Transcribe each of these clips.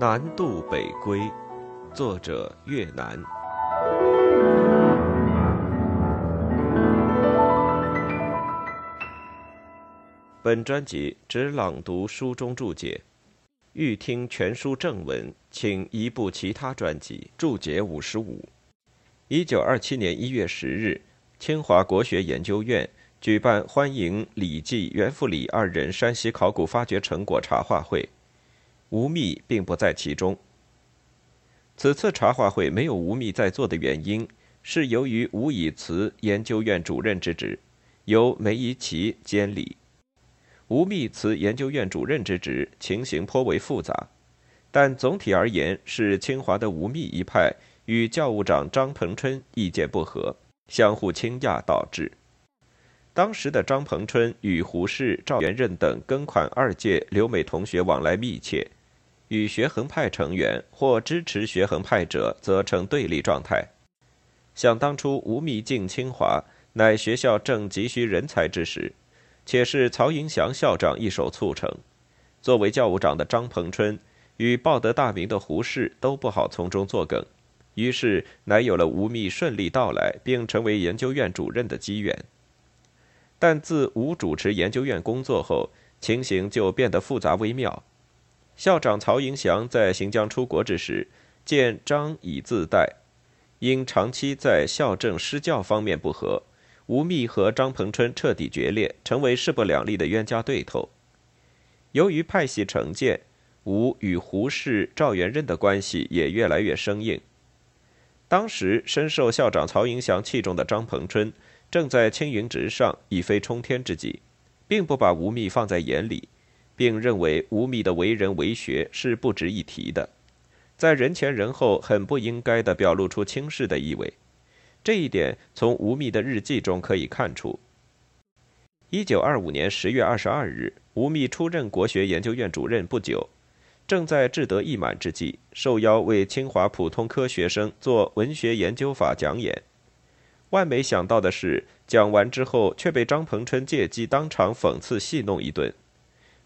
南渡北归，作者越南。本专辑只朗读书中注解，欲听全书正文，请移步其他专辑。注解五十五。一九二七年一月十日，清华国学研究院举办欢迎李济、袁复礼二人山西考古发掘成果茶话会。吴宓并不在其中。此次茶话会没有吴宓在座的原因，是由于吴以慈研究院主任之职，由梅贻琦监理。吴宓辞研究院主任之职，情形颇为复杂，但总体而言是清华的吴宓一派与教务长张彭春意见不合，相互倾轧导致。当时的张彭春与胡适、赵元任等庚款二届留美同学往来密切。与学衡派成员或支持学衡派者，则呈对立状态。想当初吴宓进清华，乃学校正急需人才之时，且是曹迎祥校长一手促成。作为教务长的张彭春与报得大名的胡适都不好从中作梗，于是乃有了吴宓顺利到来并成为研究院主任的机缘。但自吴主持研究院工作后，情形就变得复杂微妙。校长曹迎祥在行将出国之时，见张以自代，因长期在校政施教方面不和，吴宓和张彭春彻底决裂，成为势不两立的冤家对头。由于派系成见，吴与胡适、赵元任的关系也越来越生硬。当时深受校长曹迎祥器重的张彭春，正在青云直上，一飞冲天之际，并不把吴宓放在眼里。并认为吴宓的为人为学是不值一提的，在人前人后很不应该的表露出轻视的意味，这一点从吴宓的日记中可以看出。一九二五年十月二十二日，吴宓出任国学研究院主任不久，正在志得意满之际，受邀为清华普通科学生做文学研究法讲演。万没想到的是，讲完之后却被张彭春借机当场讽刺戏弄一顿。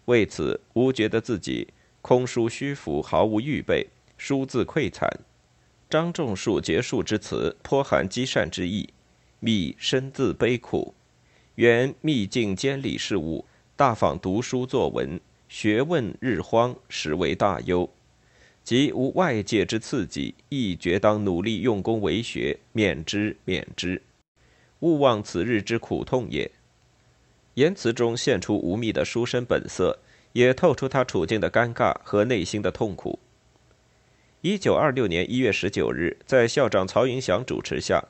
为此，吾觉得自己空疏虚浮，毫无预备，书字溃惨。张仲树结束之词，颇含积善之意。密深自悲苦，原秘境监理事务，大访读书作文，学问日荒，实为大忧。即无外界之刺激，亦决当努力用功为学，免之免之，勿忘此日之苦痛也。言辞中现出吴宓的书生本色，也透出他处境的尴尬和内心的痛苦。一九二六年一月十九日，在校长曹云祥主持下，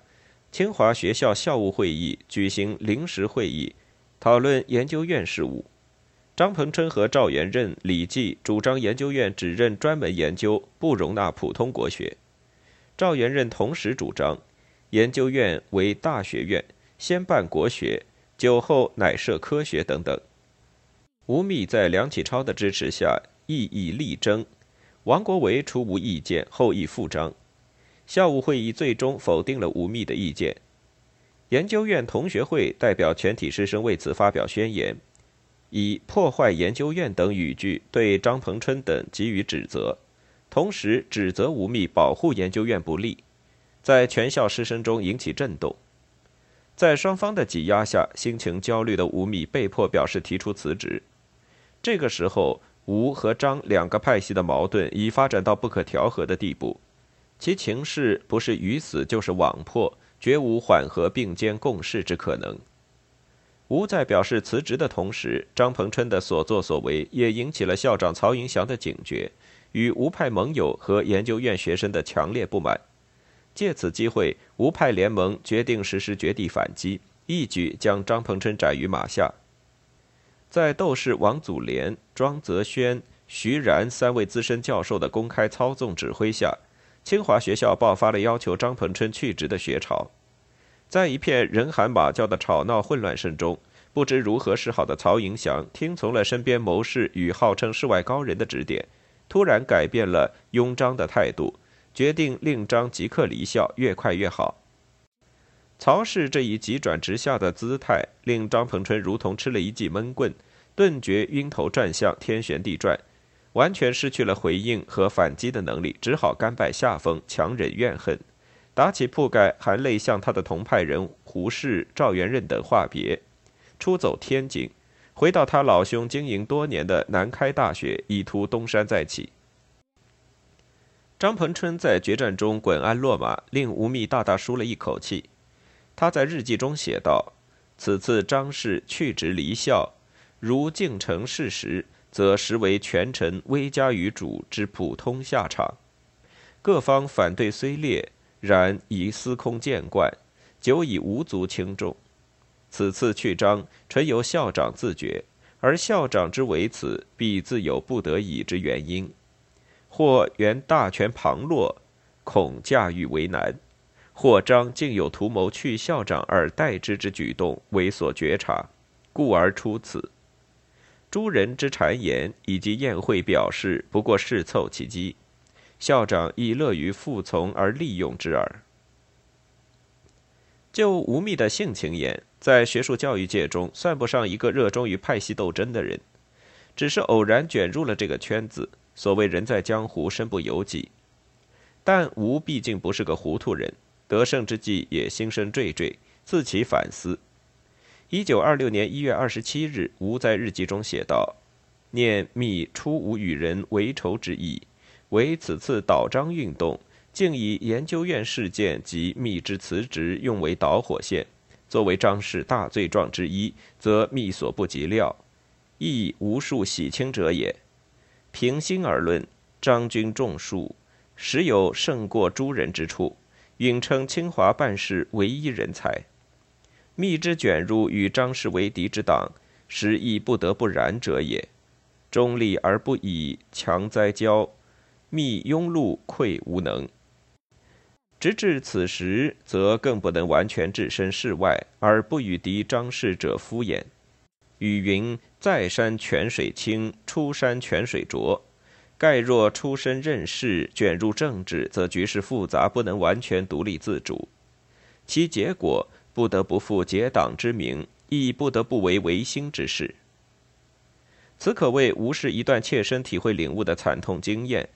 清华学校校务会议举行临时会议，讨论研究院事务。张彭春和赵元任、李济主张研究院只任专门研究，不容纳普通国学。赵元任同时主张，研究院为大学院，先办国学。酒后乃设科学等等。吴宓在梁启超的支持下，异议力争。王国维出无意见，后亦复章。校务会议最终否定了吴宓的意见。研究院同学会代表全体师生为此发表宣言，以破坏研究院等语句对张彭春等给予指责，同时指责吴宓保护研究院不利，在全校师生中引起震动。在双方的挤压下，心情焦虑的吴宓被迫表示提出辞职。这个时候，吴和张两个派系的矛盾已发展到不可调和的地步，其情势不是鱼死就是网破，绝无缓和并肩共事之可能。吴在表示辞职的同时，张鹏春的所作所为也引起了校长曹迎祥的警觉，与吴派盟友和研究院学生的强烈不满。借此机会，吴派联盟决定实施绝地反击，一举将张彭春斩于马下。在斗士王祖廉、庄泽轩、徐然三位资深教授的公开操纵指挥下，清华学校爆发了要求张彭春去职的学潮。在一片人喊马叫的吵闹混乱声中，不知如何是好的曹迎祥听从了身边谋士与号称世外高人的指点，突然改变了拥张的态度。决定令张即刻离校，越快越好。曹氏这一急转直下的姿态，令张彭春如同吃了一记闷棍，顿觉晕头转向，天旋地转，完全失去了回应和反击的能力，只好甘拜下风，强忍怨恨，打起铺盖，含泪向他的同派人胡适、赵元任等话别，出走天津，回到他老兄经营多年的南开大学，以图东山再起。张鹏春在决战中滚鞍落马，令吴宓大大舒了一口气。他在日记中写道：“此次张氏去职离校，如竟成事实，则实为权臣威加于主之普通下场。各方反对虽烈，然已司空见惯，久已无足轻重。此次去张，纯由校长自决，而校长之为此，必自有不得已之原因。”或原大权旁落，恐驾驭为难；或张竟有图谋去校长而代之之举动，为所觉察，故而出此。诸人之谗言以及宴会表示，不过是凑其机。校长亦乐于服从而利用之耳。就吴宓的性情言，在学术教育界中，算不上一个热衷于派系斗争的人，只是偶然卷入了这个圈子。所谓人在江湖，身不由己。但吴毕竟不是个糊涂人，得胜之际也心生惴惴，自起反思。一九二六年一月二十七日，吴在日记中写道：“念密初无与人为仇之意，唯此次倒张运动，竟以研究院事件及密之辞职用为导火线，作为张氏大罪状之一，则密所不及料，亦无数洗清者也。”平心而论，张君种树，实有胜过诸人之处，允称清华办事唯一人才。密之卷入与张氏为敌之党，实亦不得不然者也。中立而不以强灾骄，密庸碌愧无能。直至此时，则更不能完全置身事外，而不与敌张氏者敷衍。语云：“在山泉水清，出山泉水浊。盖若出身任事，卷入政治，则局势复杂，不能完全独立自主。其结果，不得不负结党之名，亦不得不为维新之事。此可谓吴氏一段切身体会领悟的惨痛经验。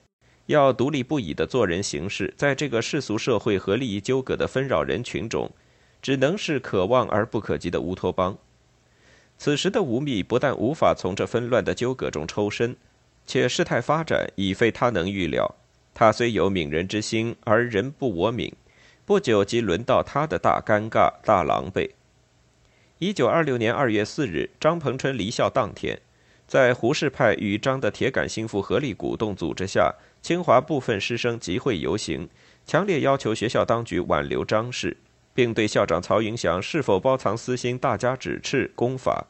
要独立不已的做人行事，在这个世俗社会和利益纠葛的纷扰人群中，只能是可望而不可及的乌托邦。”此时的吴宓不但无法从这纷乱的纠葛中抽身，且事态发展已非他能预料。他虽有悯人之心，而人不我悯，不久即轮到他的大尴尬、大狼狈。一九二六年二月四日，张鹏春离校当天，在胡适派与张的铁杆心腹合力鼓动组织下，清华部分师生集会游行，强烈要求学校当局挽留张氏。并对校长曹云祥是否包藏私心大加指斥攻伐。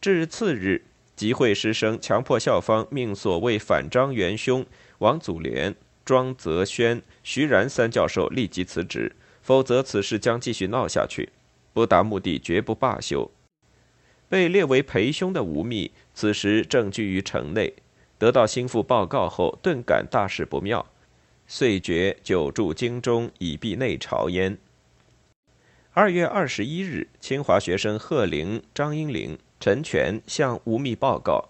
至次日，集会师生强迫校方命所谓反张元凶王祖廉、庄泽轩、徐然三教授立即辞职，否则此事将继续闹下去，不达目的绝不罢休。被列为陪凶的吴宓此时正居于城内，得到心腹报告后，顿感大事不妙，遂决久驻京中以避内朝焉。二月二十一日，清华学生贺龄、张英龄、陈全向吴宓报告，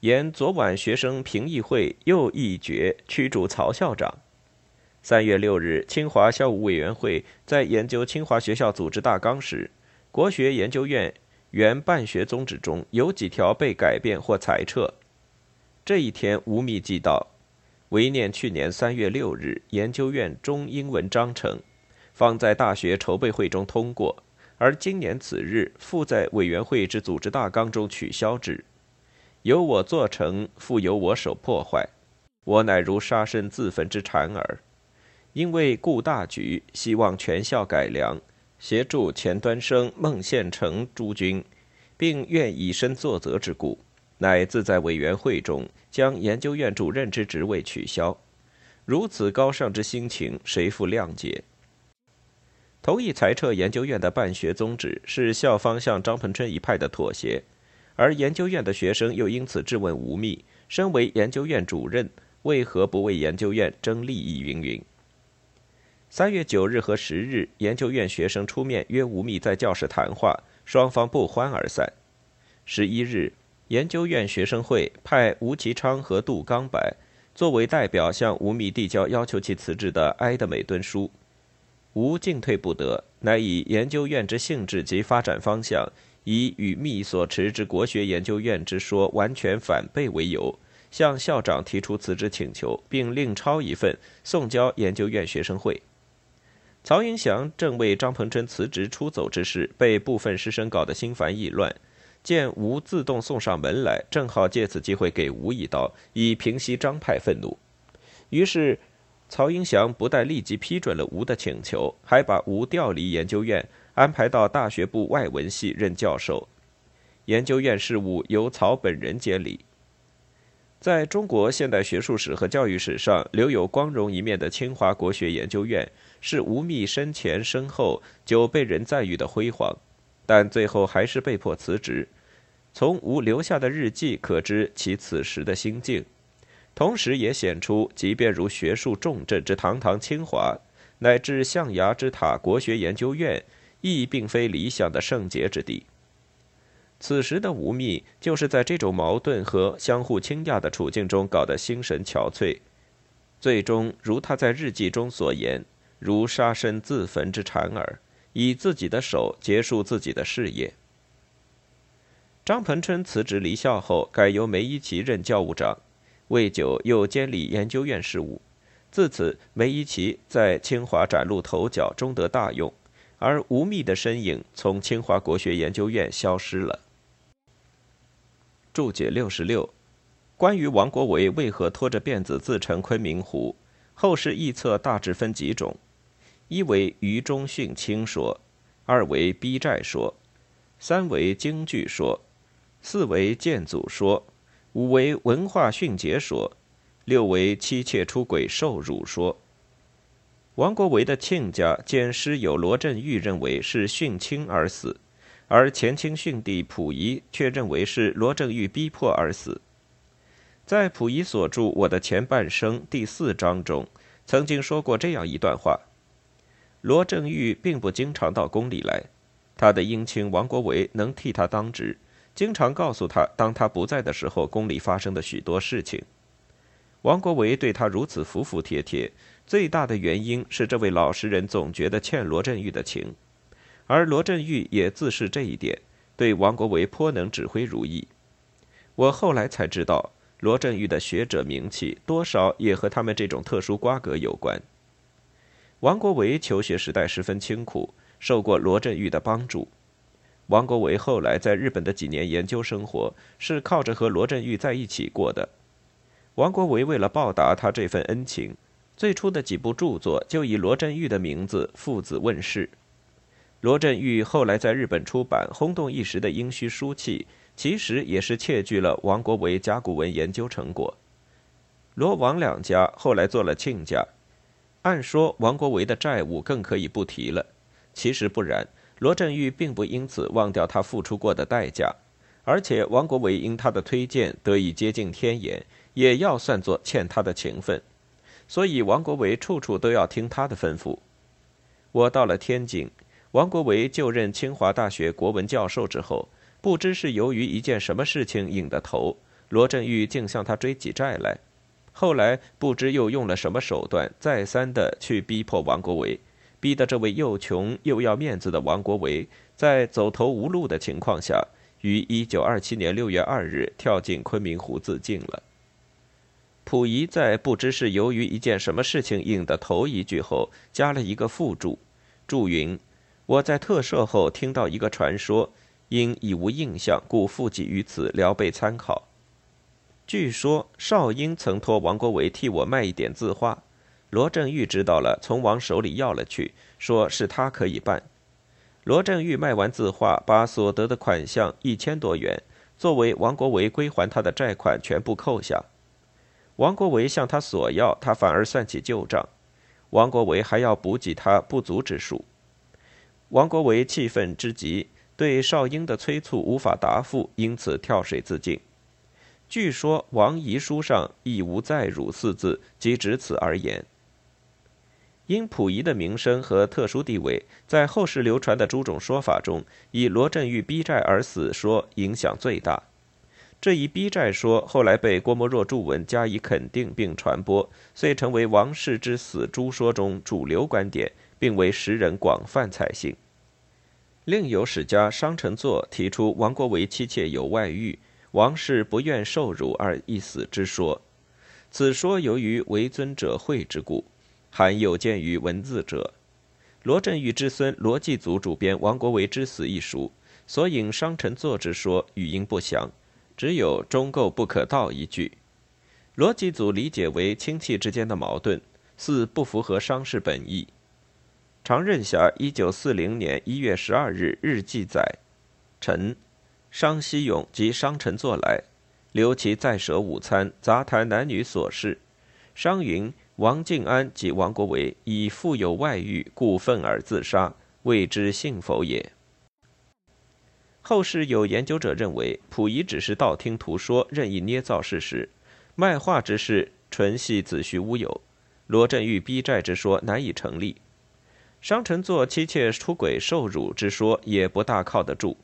言昨晚学生评议会又议决驱逐曹校长。三月六日，清华校务委员会在研究清华学校组织大纲时，国学研究院原办学宗旨中有几条被改变或裁撤。这一天，吴宓记道：“唯念去年三月六日研究院中英文章程。”方在大学筹备会中通过，而今年此日复在委员会之组织大纲中取消之，由我做成，复由我手破坏，我乃如杀身自焚之蝉儿。因为顾大局，希望全校改良，协助钱端生、孟宪成诸君，并愿以身作则之故，乃自在委员会中将研究院主任之职位取消。如此高尚之心情，谁复谅解？同意裁撤研究院的办学宗旨，是校方向张鹏春一派的妥协，而研究院的学生又因此质问吴宓：身为研究院主任，为何不为研究院争利益？云云。三月九日和十日，研究院学生出面约吴宓在教室谈话，双方不欢而散。十一日，研究院学生会派吴其昌和杜刚柏作为代表向吴宓递交要求其辞职的埃德美敦书。吴进退不得，乃以研究院之性质及发展方向，以与密所持之国学研究院之说完全反背为由，向校长提出辞职请求，并另抄一份送交研究院学生会。曹英祥正为张鹏春辞职出走之事被部分师生搞得心烦意乱，见吴自动送上门来，正好借此机会给吴一刀，以平息张派愤怒。于是。曹英祥不但立即批准了吴的请求，还把吴调离研究院，安排到大学部外文系任教授。研究院事务由曹本人监理。在中国现代学术史和教育史上留有光荣一面的清华国学研究院，是吴宓生前身后久被人赞誉的辉煌，但最后还是被迫辞职。从吴留下的日记可知其此时的心境。同时也显出，即便如学术重镇之堂堂清华，乃至象牙之塔国学研究院，亦并非理想的圣洁之地。此时的吴宓，就是在这种矛盾和相互倾轧的处境中，搞得心神憔悴，最终如他在日记中所言，如杀身自焚之蝉儿，以自己的手结束自己的事业。张彭春辞职离校后，改由梅贻琦任教务长。未久，又监理研究院事务。自此，梅贻琦在清华崭露头角，终得大用，而吴宓的身影从清华国学研究院消失了。注解六十六：关于王国维为何拖着辫子自称昆明湖，后世臆测大致分几种：一为余中训清说，二为逼债说，三为京剧说，四为建祖说。五为文化训诫说，六为妻妾出轨受辱说。王国维的亲家兼师友罗振玉认为是殉亲而死，而前清训帝溥仪却认为是罗振玉逼迫而死。在溥仪所著《我的前半生》第四章中，曾经说过这样一段话：罗振玉并不经常到宫里来，他的姻亲王国维能替他当值。经常告诉他，当他不在的时候，宫里发生的许多事情。王国维对他如此服服帖帖，最大的原因是这位老实人总觉得欠罗振玉的情，而罗振玉也自视这一点，对王国维颇能指挥如意。我后来才知道，罗振玉的学者名气多少也和他们这种特殊瓜葛有关。王国维求学时代十分清苦，受过罗振玉的帮助。王国维后来在日本的几年研究生活，是靠着和罗振玉在一起过的。王国维为了报答他这份恩情，最初的几部著作就以罗振玉的名字父子问世。罗振玉后来在日本出版轰动一时的《殷墟书契》，其实也是窃据了王国维甲骨文研究成果。罗王两家后来做了亲家，按说王国维的债务更可以不提了，其实不然。罗振玉并不因此忘掉他付出过的代价，而且王国维因他的推荐得以接近天眼，也要算作欠他的情分，所以王国维处处都要听他的吩咐。我到了天津，王国维就任清华大学国文教授之后，不知是由于一件什么事情引的头，罗振玉竟向他追起债来，后来不知又用了什么手段，再三的去逼迫王国维。逼得这位又穷又要面子的王国维，在走投无路的情况下，于一九二七年六月二日跳进昆明湖自尽了。溥仪在不知是由于一件什么事情引的头一句后，加了一个附注，注云：“我在特赦后听到一个传说，因已无印象，故附记于此，聊备参考。”据说少英曾托王国维替我卖一点字画。罗振玉知道了，从王手里要了去，说是他可以办。罗振玉卖完字画，把所得的款项一千多元，作为王国维归还他的债款，全部扣下。王国维向他索要，他反而算起旧账。王国维还要补给他不足之数。王国维气愤之极，对少英的催促无法答复，因此跳水自尽。据说王遗书上亦无“再辱”四字，即只此而言。因溥仪的名声和特殊地位，在后世流传的诸种说法中，以罗振玉逼债而死说影响最大。这一逼债说后来被郭沫若著文加以肯定并传播，遂成为王氏之死诸说中主流观点，并为时人广泛采信。另有史家商臣作提出王国维妻妾有外遇，王氏不愿受辱而一死之说。此说由于为尊者讳之故，含有见于文字者。罗振玉之孙罗继祖主编《王国维之死》一书，所引商臣作之说语音不详，只有忠构不可道一句。罗继祖理解为亲戚之间的矛盾，似不符合商氏本意。常任侠一九四零年一月十二日日记载：臣商希勇及商臣作来，留其在舍午餐，杂谈男女琐事。商云。王敬安及王国维以富有外遇，故愤而自杀，未知信否也。后世有研究者认为，溥仪只是道听途说，任意捏造事实，卖画之事纯系子虚乌有，罗振玉逼债之说难以成立。商臣做妻妾出轨受辱之说也不大靠得住。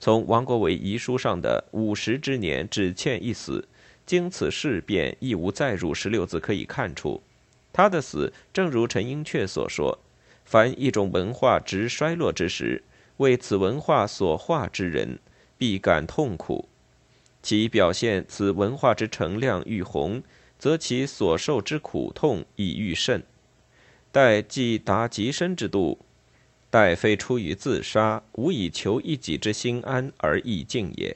从王国维遗书上的“五十之年只欠一死”。经此事变，亦无再入十六字可以看出，他的死正如陈寅恪所说：“凡一种文化直衰落之时，为此文化所化之人，必感痛苦。其表现此文化之成亮愈宏，则其所受之苦痛亦愈甚。待既达极深之度，待非出于自杀，无以求一己之心安而易静也。”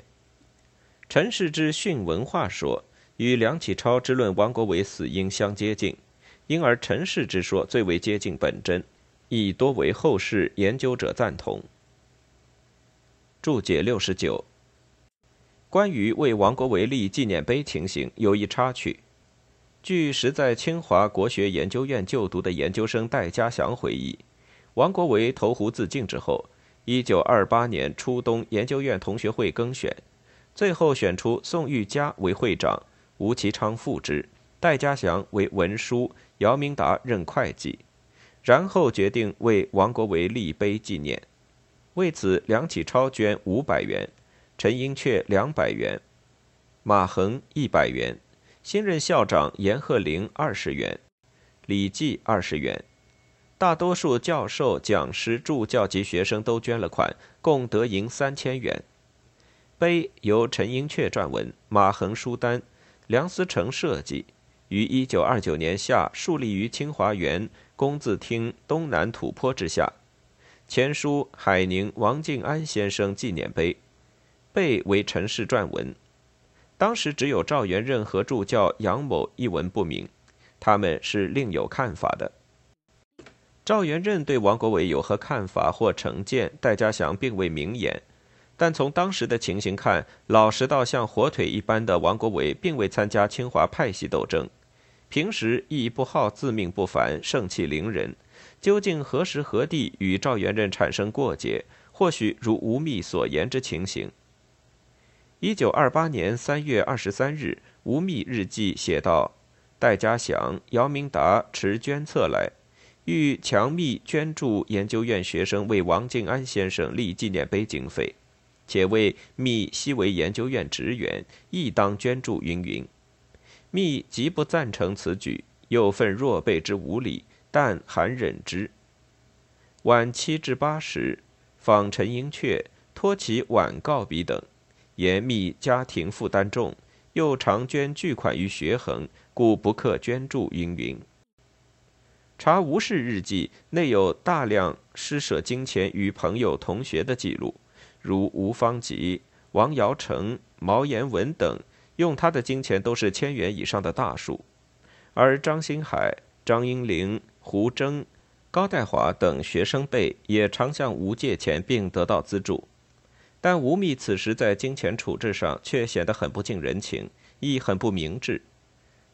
陈氏之训文化说与梁启超之论王国维死因相接近，因而陈氏之说最为接近本真，亦多为后世研究者赞同。注解六十九。关于为王国维立纪念碑情形，有一插曲。据时在清华国学研究院就读的研究生戴家祥回忆，王国维投湖自尽之后，一九二八年初冬，研究院同学会更选。最后选出宋玉佳为会长，吴其昌副之，戴家祥为文书，姚明达任会计，然后决定为王国维立碑纪念。为此，梁启超捐五百元，陈寅恪两百元，马衡一百元，新任校长严鹤龄二十元，李济二十元，大多数教授、讲师、助教及学生都捐了款，共得银三千元。碑由陈寅恪撰文，马衡书单，梁思成设计，于一九二九年夏树立于清华园工字厅东南土坡之下。前书海宁王敬安先生纪念碑，碑为陈氏撰文。当时只有赵元任和助教杨某一文不明，他们是另有看法的。赵元任对王国维有何看法或成见，戴家祥并未明言。但从当时的情形看，老实到像火腿一般的王国维并未参加清华派系斗争，平时亦不好自命不凡、盛气凌人。究竟何时何地与赵元任产生过节？或许如吴宓所言之情形。一九二八年三月二十三日，吴宓日记写道：“戴家祥、姚明达持捐册来，欲强密捐助研究院学生为王敬安先生立纪念碑经费。”且为密西为研究院职员，亦当捐助。云云，密极不赞成此举，又愤若辈之无礼，但含忍之。晚七至八时，访陈寅恪，托其晚告彼等，言密家庭负担重，又常捐巨款于学衡，故不克捐助。云云。查吴氏日记，内有大量施舍金钱与朋友同学的记录。如吴方吉、王尧成、毛延文等，用他的金钱都是千元以上的大数；而张新海、张英玲、胡征、高代华等学生辈也常向吴借钱并得到资助。但吴宓此时在金钱处置上却显得很不近人情，亦很不明智。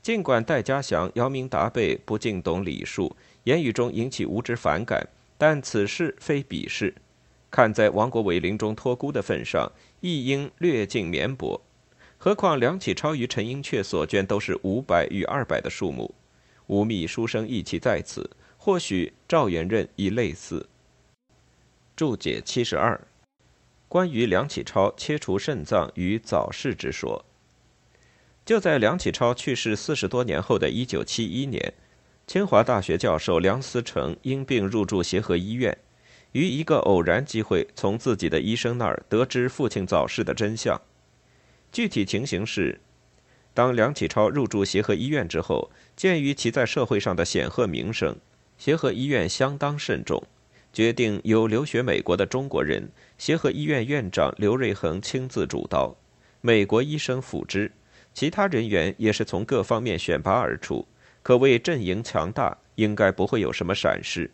尽管戴家祥、姚明达辈不尽懂礼数，言语中引起吴之反感，但此事非彼事。看在王国维临终托孤的份上，亦应略尽绵薄。何况梁启超与陈寅恪所捐都是五百与二百的数目，吴宓书生意气在此，或许赵元任亦类似。注解七十二：关于梁启超切除肾脏与早逝之说。就在梁启超去世四十多年后的一九七一年，清华大学教授梁思成因病入住协和医院，于一个偶然机会从自己的医生那儿得知父亲早逝的真相。具体情形是，当梁启超入住协和医院之后，鉴于其在社会上的显赫名声，协和医院相当慎重，决定由留学美国的中国人、协和医院院长刘瑞恒亲自主刀，美国医生辅之，其他人员也是从各方面选拔而出，可谓阵营强大，应该不会有什么闪失。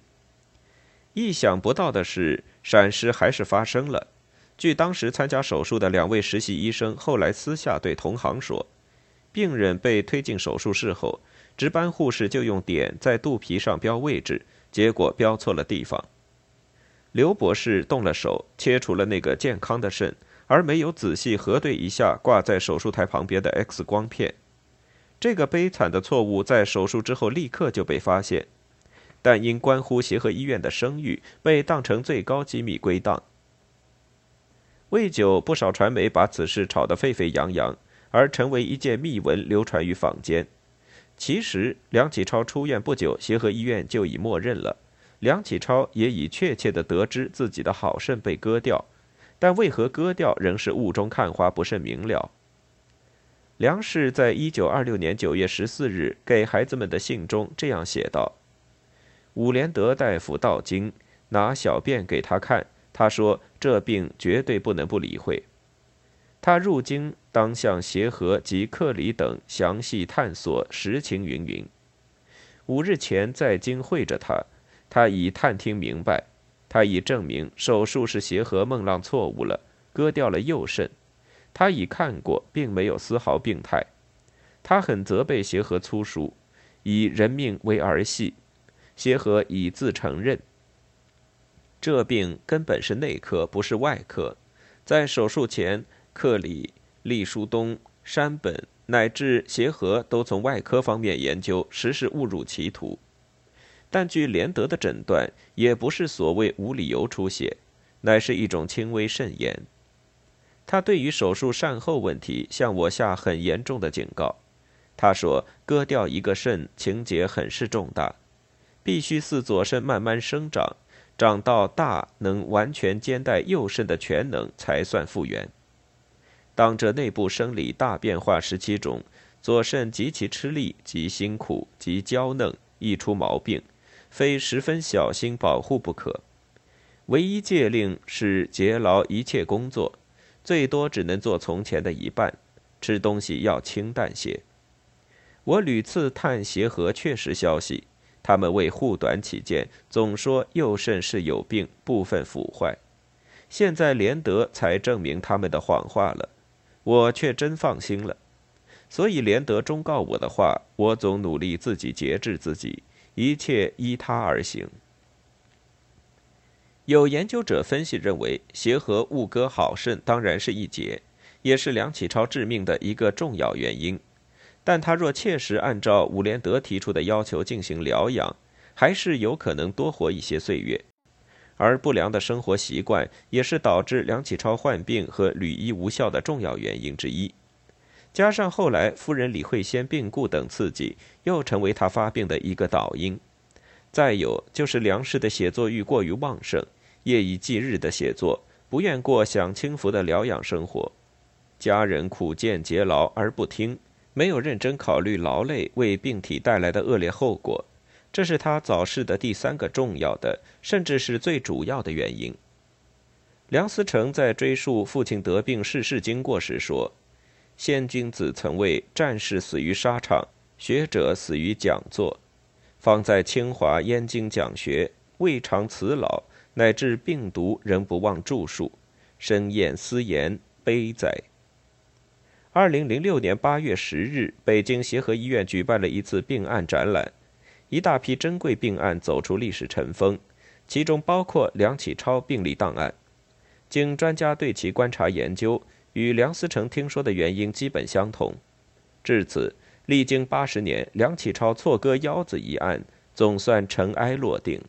意想不到的是，闪失还是发生了。据当时参加手术的两位实习医生后来私下对同行说，病人被推进手术室后，值班护士就用点在肚皮上标位置，结果标错了地方。刘博士动了手，切除了那个健康的肾，而没有仔细核对一下挂在手术台旁边的 X 光片。这个悲惨的错误在手术之后立刻就被发现，但因关乎协和医院的声誉，被当成最高机密归档。未久，不少传媒把此事炒得沸沸扬扬，而成为一件秘闻流传于坊间。其实，梁启超出院不久，协和医院就已默认了，梁启超也已确切地得知自己的好肾被割掉，但为何割掉，仍是雾中看花，不甚明了。梁氏在一九二六年九月十四日给孩子们的信中这样写道：“伍连德大夫到京，拿小便给他看。”他说：“这病绝对不能不理会。他入京当向协和及克里等详细探索实情云云。五日前在京会着他，他已探听明白，他已证明手术是协和孟浪错误了，割掉了右肾。他已看过，并没有丝毫病态。他很责备协和粗疏，以人命为儿戏。协和已自承认。”这病根本是内科，不是外科。在手术前，克里、利书东、山本乃至协和都从外科方面研究，实是误入歧途。但据连德的诊断，也不是所谓无理由出血，乃是一种轻微肾炎。他对于手术善后问题向我下很严重的警告。他说：“割掉一个肾，情节很是重大，必须似左肾慢慢生长。”长到大能完全兼带右肾的全能才算复原。当这内部生理大变化时期中，左肾极其吃力、极辛苦、极娇嫩，易出毛病，非十分小心保护不可。唯一戒令是节劳一切工作，最多只能做从前的一半，吃东西要清淡些。我屡次探协和确实消息。他们为护短起见，总说右肾是有病，部分腐坏。现在连德才证明他们的谎话了，我却真放心了。所以连德忠告我的话，我总努力自己节制自己，一切依他而行。有研究者分析认为，协和误割好肾当然是一劫，也是梁启超致命的一个重要原因。但他若切实按照伍连德提出的要求进行疗养，还是有可能多活一些岁月。而不良的生活习惯也是导致梁启超患病和履医无效的重要原因之一。加上后来夫人李惠仙病故等刺激，又成为他发病的一个导因。再有就是梁氏的写作欲过于旺盛，夜以继日的写作，不愿过享清福的疗养生活。家人苦见节劳而不听。没有认真考虑劳累为病体带来的恶劣后果，这是他早逝的第三个重要的，甚至是最主要的原因。梁思成在追溯父亲得病逝世经过时说：“先君子曾为战士死于沙场，学者死于讲座，方在清华燕京讲学，未尝辞劳，乃至病毒仍不忘著述，深厌思言，悲哉。”二零零六年八月十日，北京协和医院举办了一次病案展览，一大批珍贵病案走出历史尘封，其中包括梁启超病历档案。经专家对其观察研究，与梁思成听说的原因基本相同。至此，历经八十年，梁启超错割腰子一案总算尘埃落定。